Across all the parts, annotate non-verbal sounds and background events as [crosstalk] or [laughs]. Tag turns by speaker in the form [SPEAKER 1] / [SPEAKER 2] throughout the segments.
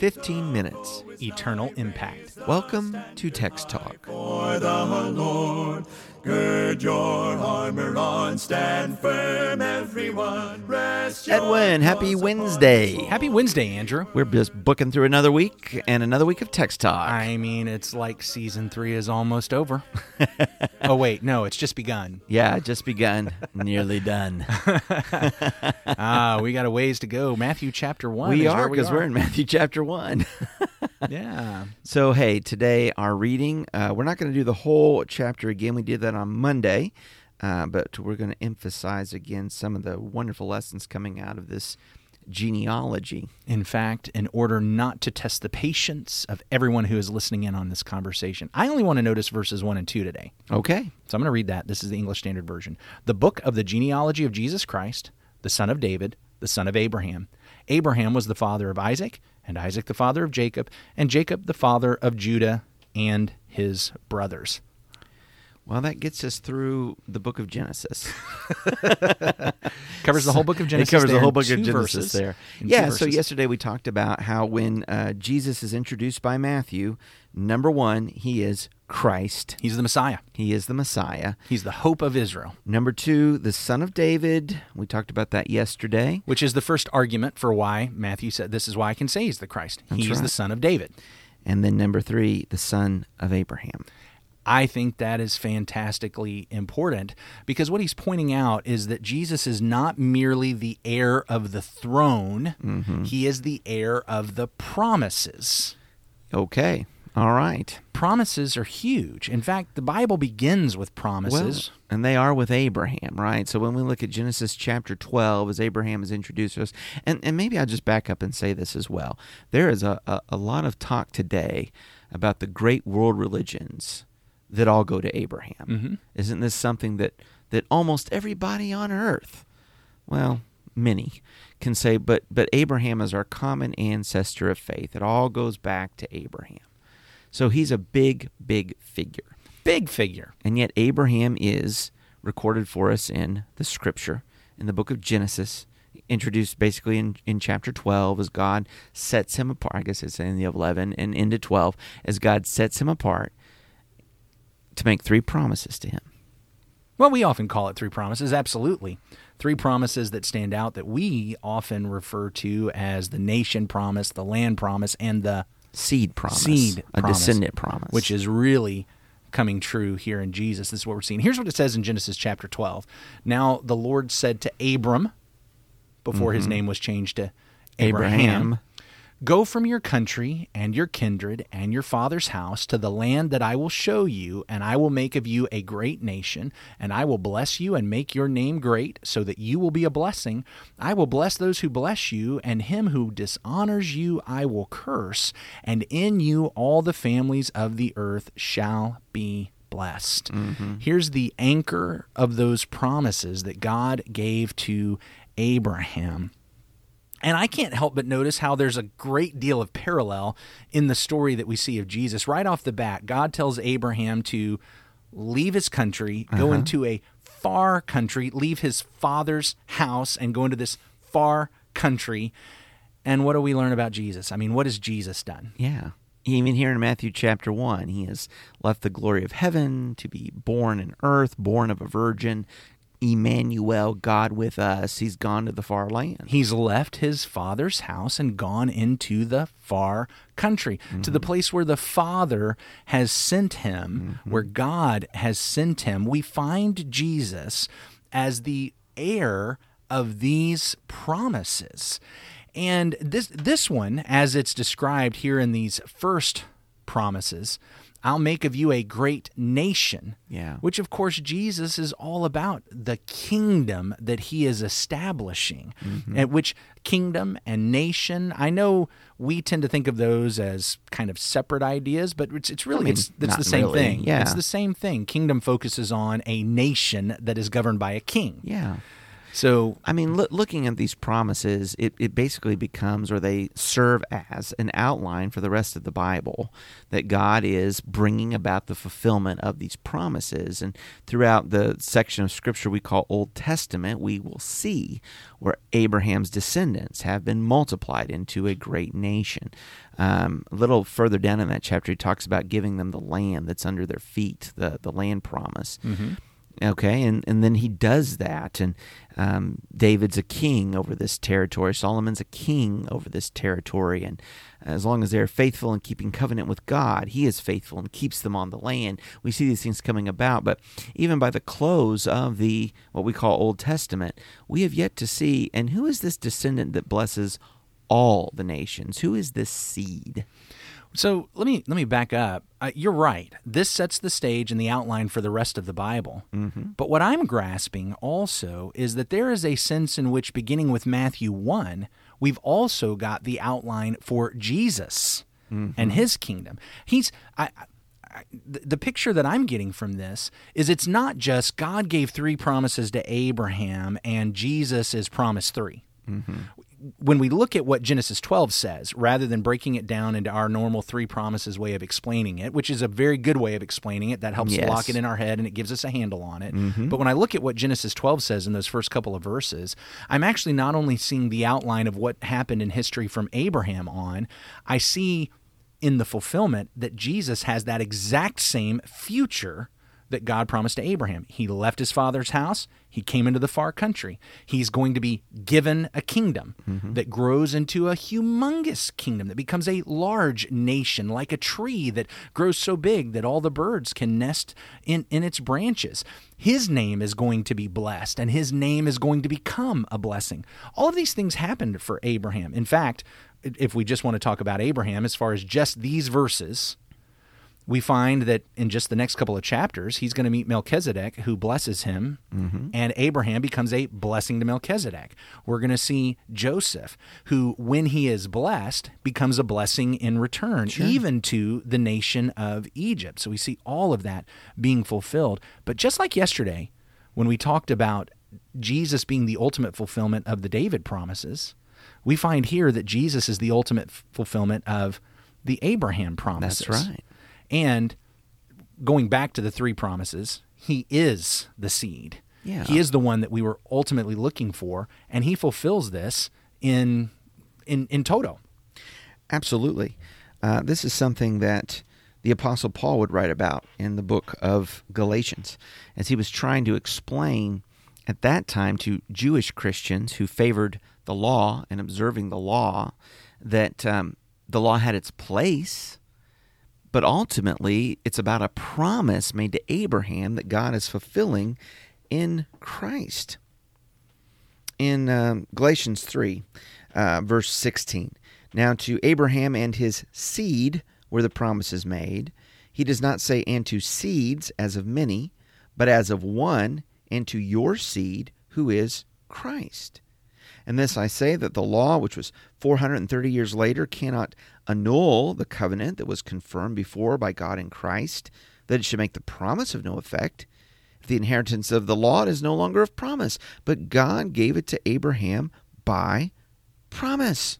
[SPEAKER 1] 15 minutes.
[SPEAKER 2] eternal impact.
[SPEAKER 1] Welcome to Text Talk.
[SPEAKER 3] For the Lord, gird your armor on, stand firm, everyone. Rest
[SPEAKER 1] Edwin, happy Wednesday.
[SPEAKER 2] Happy Wednesday, Andrew.
[SPEAKER 1] We're just booking through another week and another week of Text Talk.
[SPEAKER 2] I mean, it's like season three is almost over. [laughs] oh, wait, no, it's just begun.
[SPEAKER 1] yeah, just begun, [laughs] nearly done. [laughs]
[SPEAKER 2] Ah, we got a ways to go. Matthew chapter one.
[SPEAKER 1] we
[SPEAKER 2] is
[SPEAKER 1] are because we're in Matthew chapter 1. [laughs]
[SPEAKER 2] Yeah.
[SPEAKER 1] So, hey, today our reading, uh, we're not going to do the whole chapter again. We did that on Monday, uh, but we're going to emphasize again some of the wonderful lessons coming out of this genealogy.
[SPEAKER 2] In fact, in order not to test the patience of everyone who is listening in on this conversation, I only want to notice verses one and two today.
[SPEAKER 1] Okay.
[SPEAKER 2] So I'm going to read that. This is the English Standard Version. The book of the genealogy of Jesus Christ, the son of David, the son of Abraham. Abraham was the father of Isaac, and Isaac the father of Jacob, and Jacob the father of Judah and his brothers.
[SPEAKER 1] Well, that gets us through the book of Genesis. [laughs]
[SPEAKER 2] Covers the whole book of Genesis.
[SPEAKER 1] it covers the whole book of Genesis
[SPEAKER 2] verses.
[SPEAKER 1] there. Yeah, so
[SPEAKER 2] verses.
[SPEAKER 1] yesterday we talked about how when uh, Jesus is introduced by Matthew, number one, he is Christ.
[SPEAKER 2] He's the Messiah.
[SPEAKER 1] He is the Messiah.
[SPEAKER 2] He's the hope of Israel,
[SPEAKER 1] Number two, the son of David. We talked about that yesterday.
[SPEAKER 2] which is the first argument for why Matthew said, This is why I can say he's the Christ.
[SPEAKER 1] That's
[SPEAKER 2] he's the son of David.
[SPEAKER 1] And then number three, the son of Abraham.
[SPEAKER 2] I think that is fantastically important because what he's pointing out is that Jesus is not merely the heir of the throne,
[SPEAKER 1] Mm-hmm.
[SPEAKER 2] he is the heir of the promises.
[SPEAKER 1] Okay. All right.
[SPEAKER 2] Promises are huge. In fact, the Bible begins with promises.
[SPEAKER 1] Well, and they are with Abraham, right? So when we look at Genesis chapter 12, as Abraham is introduced to us, and, and maybe I'll just back up and say this as well. There is a, a, a lot of talk today about the great world religions that all go to Abraham.
[SPEAKER 2] Mhm.
[SPEAKER 1] Isn't this something that, that almost everybody on earth, well, many, can say, but, but Abraham is our common ancestor of faith. It all goes back to Abraham. So he's a big, big figure.
[SPEAKER 2] Big figure.
[SPEAKER 1] And yet, Abraham is recorded for us in the scripture, in the book of Genesis, introduced basically in, in chapter 12 as God sets him apart. I guess it's in the 11 and into 12, as God sets him apart to make three promises to him.
[SPEAKER 2] Well, we often call it three promises, absolutely. Three promises that stand out that we often refer to as the nation promise, the land promise, and the
[SPEAKER 1] Seed promise.
[SPEAKER 2] seed
[SPEAKER 1] A
[SPEAKER 2] promise,
[SPEAKER 1] descendant promise.
[SPEAKER 2] which is really coming true here in Jesus. This is what we're seeing. Here's what it says in Genesis chapter 12. Now the Lord said to Abram, before his name was changed to Abraham,
[SPEAKER 1] Mm-hmm. Abraham.
[SPEAKER 2] Go from your country and your kindred and your father's house to the land that I will show you, and I will make of you a great nation, and I will bless you and make your name great, so that you will be a blessing. I will bless those who bless you, and him who dishonors you I will curse, and in you all the families of the earth shall be blessed. Mm-hmm. Here's the anchor of those promises that God gave to Abraham. And I can't help but notice how there's a great deal of parallel in the story that we see of Jesus. Right off the bat, God tells Abraham to leave his country, go uh-huh. into a far country, leave his father's house, and go into this far country. And what do we learn about Jesus? I mean, what has Jesus done?
[SPEAKER 1] Yeah. Even here in Matthew chapter 1, he has left the glory of heaven to be born in earth, born of a virgin, Emmanuel, God with us. He's gone to the far land.
[SPEAKER 2] He's left his father's house and gone into the far country, to the mm-hmm. place where the Father has sent him, mm-hmm. where God has sent him. We find Jesus as the heir of these promises. And this this one, as it's described here in these first promises, I'll make of you a great nation.
[SPEAKER 1] Yeah.
[SPEAKER 2] Which, of course, Jesus is all about the kingdom that he is establishing.
[SPEAKER 1] Mm-hmm.
[SPEAKER 2] And which kingdom and nation, I know we tend to think of those as kind of separate ideas, but it's, it's really
[SPEAKER 1] mean,
[SPEAKER 2] it's, it's the same
[SPEAKER 1] really.
[SPEAKER 2] thing.
[SPEAKER 1] Yeah.
[SPEAKER 2] It's the same thing. Kingdom focuses on a nation that is governed by a king.
[SPEAKER 1] Yeah.
[SPEAKER 2] So
[SPEAKER 1] I mean, loo- looking at these promises, it, it basically becomes, or they serve as, an outline for the rest of the Bible that God is bringing about the fulfillment of these promises. And throughout the section of Scripture we call Old Testament, we will see where Abraham's descendants have been multiplied into a great nation. Um, a little further down in that chapter, he talks about giving them the land that's under their feet, the, the land promise. Okay, and, and then he does that, and um, David's a king over this territory. Solomon's a king over this territory, and as long as they're faithful in keeping covenant with God, he is faithful and keeps them on the land. We see these things coming about, but even by the close of the what we call Old Testament, we have yet to see. And who is this descendant that blesses all the nations? Who is this seed?
[SPEAKER 2] So let me let me back up. Uh, you're right. This sets the stage and the outline for the rest of the Bible. Mm-hmm. But what I'm grasping also is that there is a sense in which, beginning with Matthew one, we've also got the outline for Jesus and mm-hmm. His kingdom. He's I, I, the the picture that I'm getting from this is it's not just God gave three promises to Abraham and Jesus is promise 3 mm-hmm. When we look at what Genesis 12 says, rather than breaking it down into our normal three promises way of explaining it, which is a very good way of explaining it, that helps
[SPEAKER 1] Yes.
[SPEAKER 2] lock it in our head and it gives us a handle on it. Mm-hmm. But when I look at what Genesis 12 says in those first couple of verses, I'm actually not only seeing the outline of what happened in history from Abraham on, I see in the fulfillment that Jesus has that exact same future that God promised to Abraham. He left his father's house, he came into the far country. He's going to be given a kingdom mm-hmm. that grows into a humongous kingdom that becomes a large nation, like a tree that grows so big that all the birds can nest in, in its branches. His name is going to be blessed, and his name is going to become a blessing. All of these things happened for Abraham. In fact, if we just want to talk about Abraham, as far as just these verses, we find that in just the next couple of chapters, he's going to meet Melchizedek, who blesses him, mm-hmm. and Abraham becomes a blessing to Melchizedek. We're going to see Joseph, who, when he is blessed, becomes a blessing in return, even to the nation of Egypt. So we see all of that being fulfilled. But just like yesterday, when we talked about Jesus being the ultimate fulfillment of the David promises, we find here that Jesus is the ultimate f- fulfillment of the Abraham promises.
[SPEAKER 1] That's right.
[SPEAKER 2] And going back to the three promises, he is the seed.
[SPEAKER 1] Yeah.
[SPEAKER 2] He is the one that we were ultimately looking for, and he fulfills this in in in toto.
[SPEAKER 1] Absolutely. Uh, this is something that the Apostle Paul would write about in the book of Galatians, as he was trying to explain at that time to Jewish Christians who favored the law and observing the law that um, the law had its place, but ultimately it's about a promise made to Abraham that God is fulfilling in Christ in um, Galatians 3, uh, verse 16. Now, to Abraham and his seed were the promises made. He does not say, and to seeds as of many, but as of one, and to your seed, who is Christ. And this I say that the law, which was 430 years later, cannot annul the covenant that was confirmed before by God in Christ, that it should make the promise of no effect. The inheritance of the law is no longer of promise, but God gave it to Abraham by promise.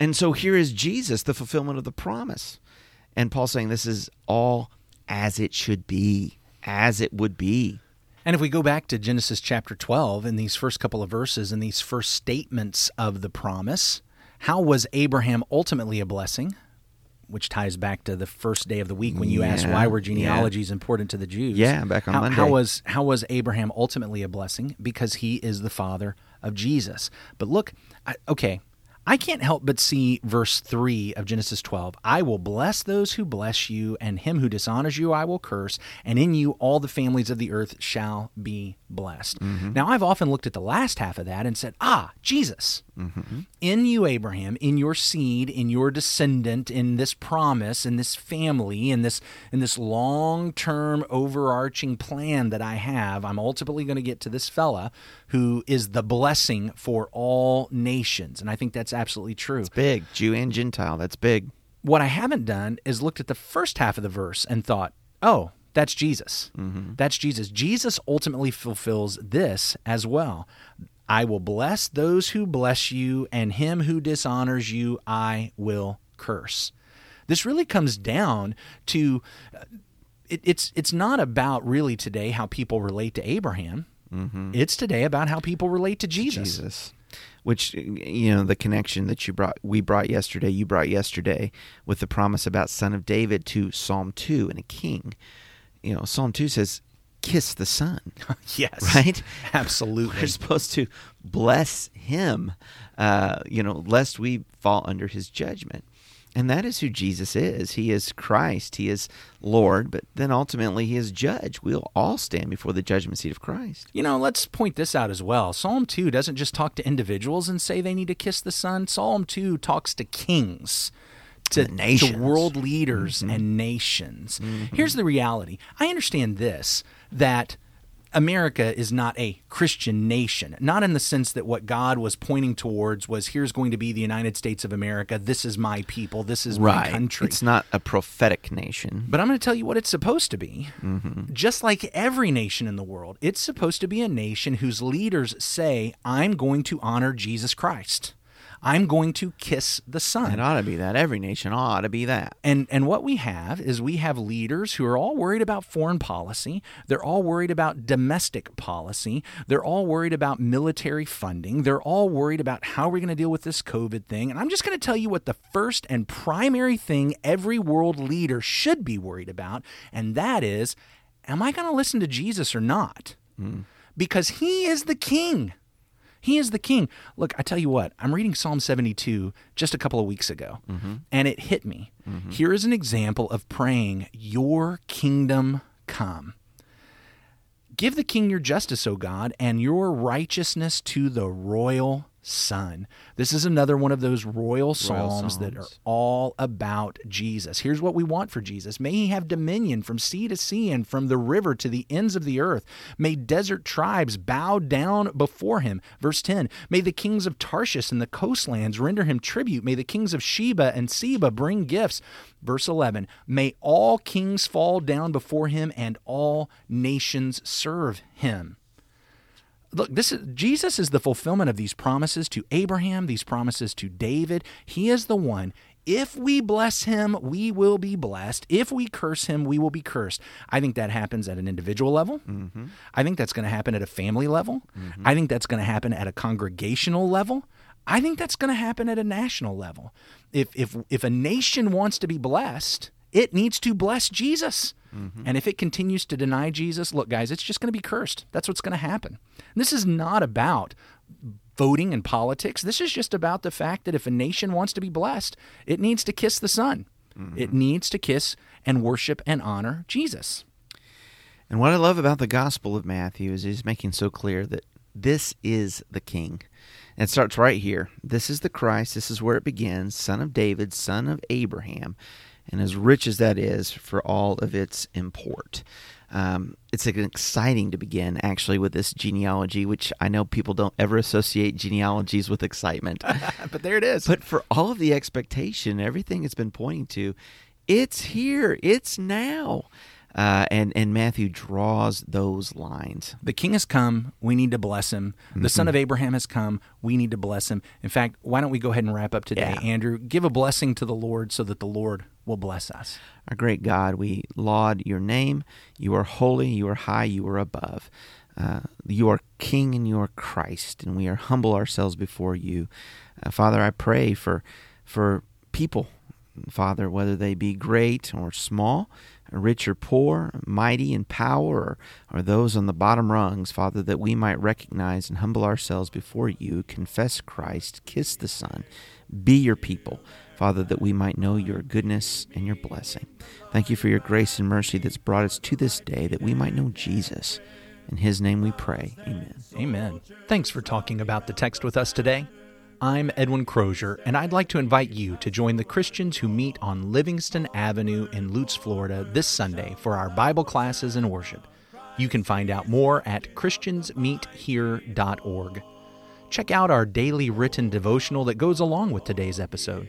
[SPEAKER 1] And so here is Jesus, the fulfillment of the promise. And Paul saying this is all as it should be, as it would be.
[SPEAKER 2] And if we go back to Genesis chapter 12 in these first couple of verses and these first statements of the promise, how was Abraham ultimately a blessing? Which ties back to the first day of the week when you asked why were
[SPEAKER 1] yeah.
[SPEAKER 2] genealogies important to the Jews.
[SPEAKER 1] Yeah, back on
[SPEAKER 2] how,
[SPEAKER 1] Monday.
[SPEAKER 2] How was how was Abraham ultimately a blessing? Because he is the father of Jesus. But look, I, okay, I can't help but see verse 3 of Genesis 12. I will bless those who bless you, and him who dishonors you I will curse, and in you all the families of the earth shall be blessed. Now, I've often looked at the last half of that and said, ah, Jesus. In you, Abraham, in your seed, in your descendant, in this promise, in this family, in this in this long-term overarching plan that I have, I'm ultimately going to get to this fella who is the blessing for all nations. And I think that's absolutely true.
[SPEAKER 1] It's big, Jew and Gentile. That's big.
[SPEAKER 2] What I haven't done is looked at the first half of the verse and thought, oh, That's Jesus. That's Jesus. Jesus ultimately fulfills this as well. I will bless those who bless you, and him who dishonors you, I will curse. This really comes down to uh, it, it's it's not about really today how people relate to Abraham. It's today about how people relate to Jesus.
[SPEAKER 1] Jesus. Which you know the connection that you brought we brought yesterday, you brought yesterday with the promise about son of David to Psalm 2 and a king. You know, Psalm 2 says kiss the son. [laughs]
[SPEAKER 2] Yes,
[SPEAKER 1] Right?
[SPEAKER 2] Absolutely.
[SPEAKER 1] We're supposed to bless him, uh, you know, lest we fall under his judgment. And that is who Jesus is. He is Christ. He is Lord, but then ultimately he is judge. We'll all stand before the judgment seat of Christ.
[SPEAKER 2] You know, let's point this out as well. Psalm 2 doesn't just talk to individuals and say they need to kiss the Son. Psalm 2 talks to kings, to, to world leaders mm-hmm. and nations. Mm-hmm. Here's the reality I understand this that America is not a Christian nation, not in the sense that what God was pointing towards was here's going to be the United States of America. This is my people. This is my country.
[SPEAKER 1] It's not a prophetic nation.
[SPEAKER 2] But I'm going to tell you what it's supposed to be. Mm-hmm. Just like every nation in the world, it's supposed to be a nation whose leaders say, I'm going to honor Jesus Christ. I'm going to kiss the son.
[SPEAKER 1] It ought to be that. Every nation ought to be that.
[SPEAKER 2] And and what we have is we have leaders who are all worried about foreign policy. They're all worried about domestic policy. They're all worried about military funding. They're all worried about how we're going to deal with this COVID thing. And I'm just going to tell you what the first and primary thing every world leader should be worried about, and that is am I going to listen to Jesus or not? Hmm. Because he is the king. He is the king. Look, I tell you what, I'm reading Psalm 72 just a couple of weeks ago, mm-hmm. and it hit me. Mm-hmm. Here is an example of praying, Your kingdom come. Give the king your justice, O God, and your righteousness to the royal son. This is another one of those royal psalms, that are all about Jesus. Here's what we want for Jesus. May he have dominion from sea to sea and from the river to the ends of the earth. May desert tribes bow down before him. Verse 10 May the kings of Tarshish and the coastlands render him tribute. May the kings of Sheba and Seba bring gifts. Verse 11 May all kings fall down before him and all nations serve him. Look, this is Jesus is the fulfillment of these promises to Abraham, these promises to David. He is the one. If we bless him, we will be blessed. If we curse him, we will be cursed. I think that happens at an individual level. Mm-hmm. I think that's going to happen at a family level. Mm-hmm. I think that's going to happen at a congregational level. I think that's going to happen at a national level. If if if a nation wants to be blessed, it needs to bless Jesus. Mm-hmm. And if it continues to deny Jesus, look, guys, it's just going to be cursed. That's what's going to happen. And this is not about voting and politics. This is just about the fact that if a nation wants to be blessed, it needs to kiss the Son. Mm-hmm. It needs to kiss and worship and honor Jesus.
[SPEAKER 1] And what I love about the Gospel of Matthew is he's making so clear that this is the King. And it starts right here. This is the Christ. This is where it begins. Son of David, son of Abraham. And as rich as that is for all of its import. Um, it's exciting to begin actually with this genealogy, which I know people don't ever associate genealogies with excitement. [laughs]
[SPEAKER 2] but there it is.
[SPEAKER 1] But for all of the expectation, everything it's been pointing to, it's here, it's now. Uh, and, and Matthew draws those lines.
[SPEAKER 2] The king has come. We need to bless him. The son of Abraham has come. We need to bless him. In fact, why don't we go ahead and wrap up today,
[SPEAKER 1] Yeah.
[SPEAKER 2] Andrew? Give a blessing to the Lord so that the Lord will bless us.
[SPEAKER 1] Our great God, we laud your name. You are holy, you are high, you are above. Uh, you are King and you are Christ, and we are humble ourselves before you. Uh, Father, I pray for for people, Father, whether they be great or small, rich or poor, mighty in power, or, or those on the bottom rungs, Father, that we might recognize and humble ourselves before you, confess Christ, kiss the Son, be your people, Father, that we might know your goodness and your blessing. Thank you for your grace and mercy that's brought us to this day, that we might know Jesus. In his name we pray. Amen.
[SPEAKER 2] Amen. Thanks for talking about the text with us today. I'm Edwin Crozier, and I'd like to invite you to join the Christians who meet on Livingston Avenue in Lutz, Florida this Sunday for our Bible classes and worship. You can find out more at ChristiansMeetHere.org. Check out our daily written devotional that goes along with today's episode.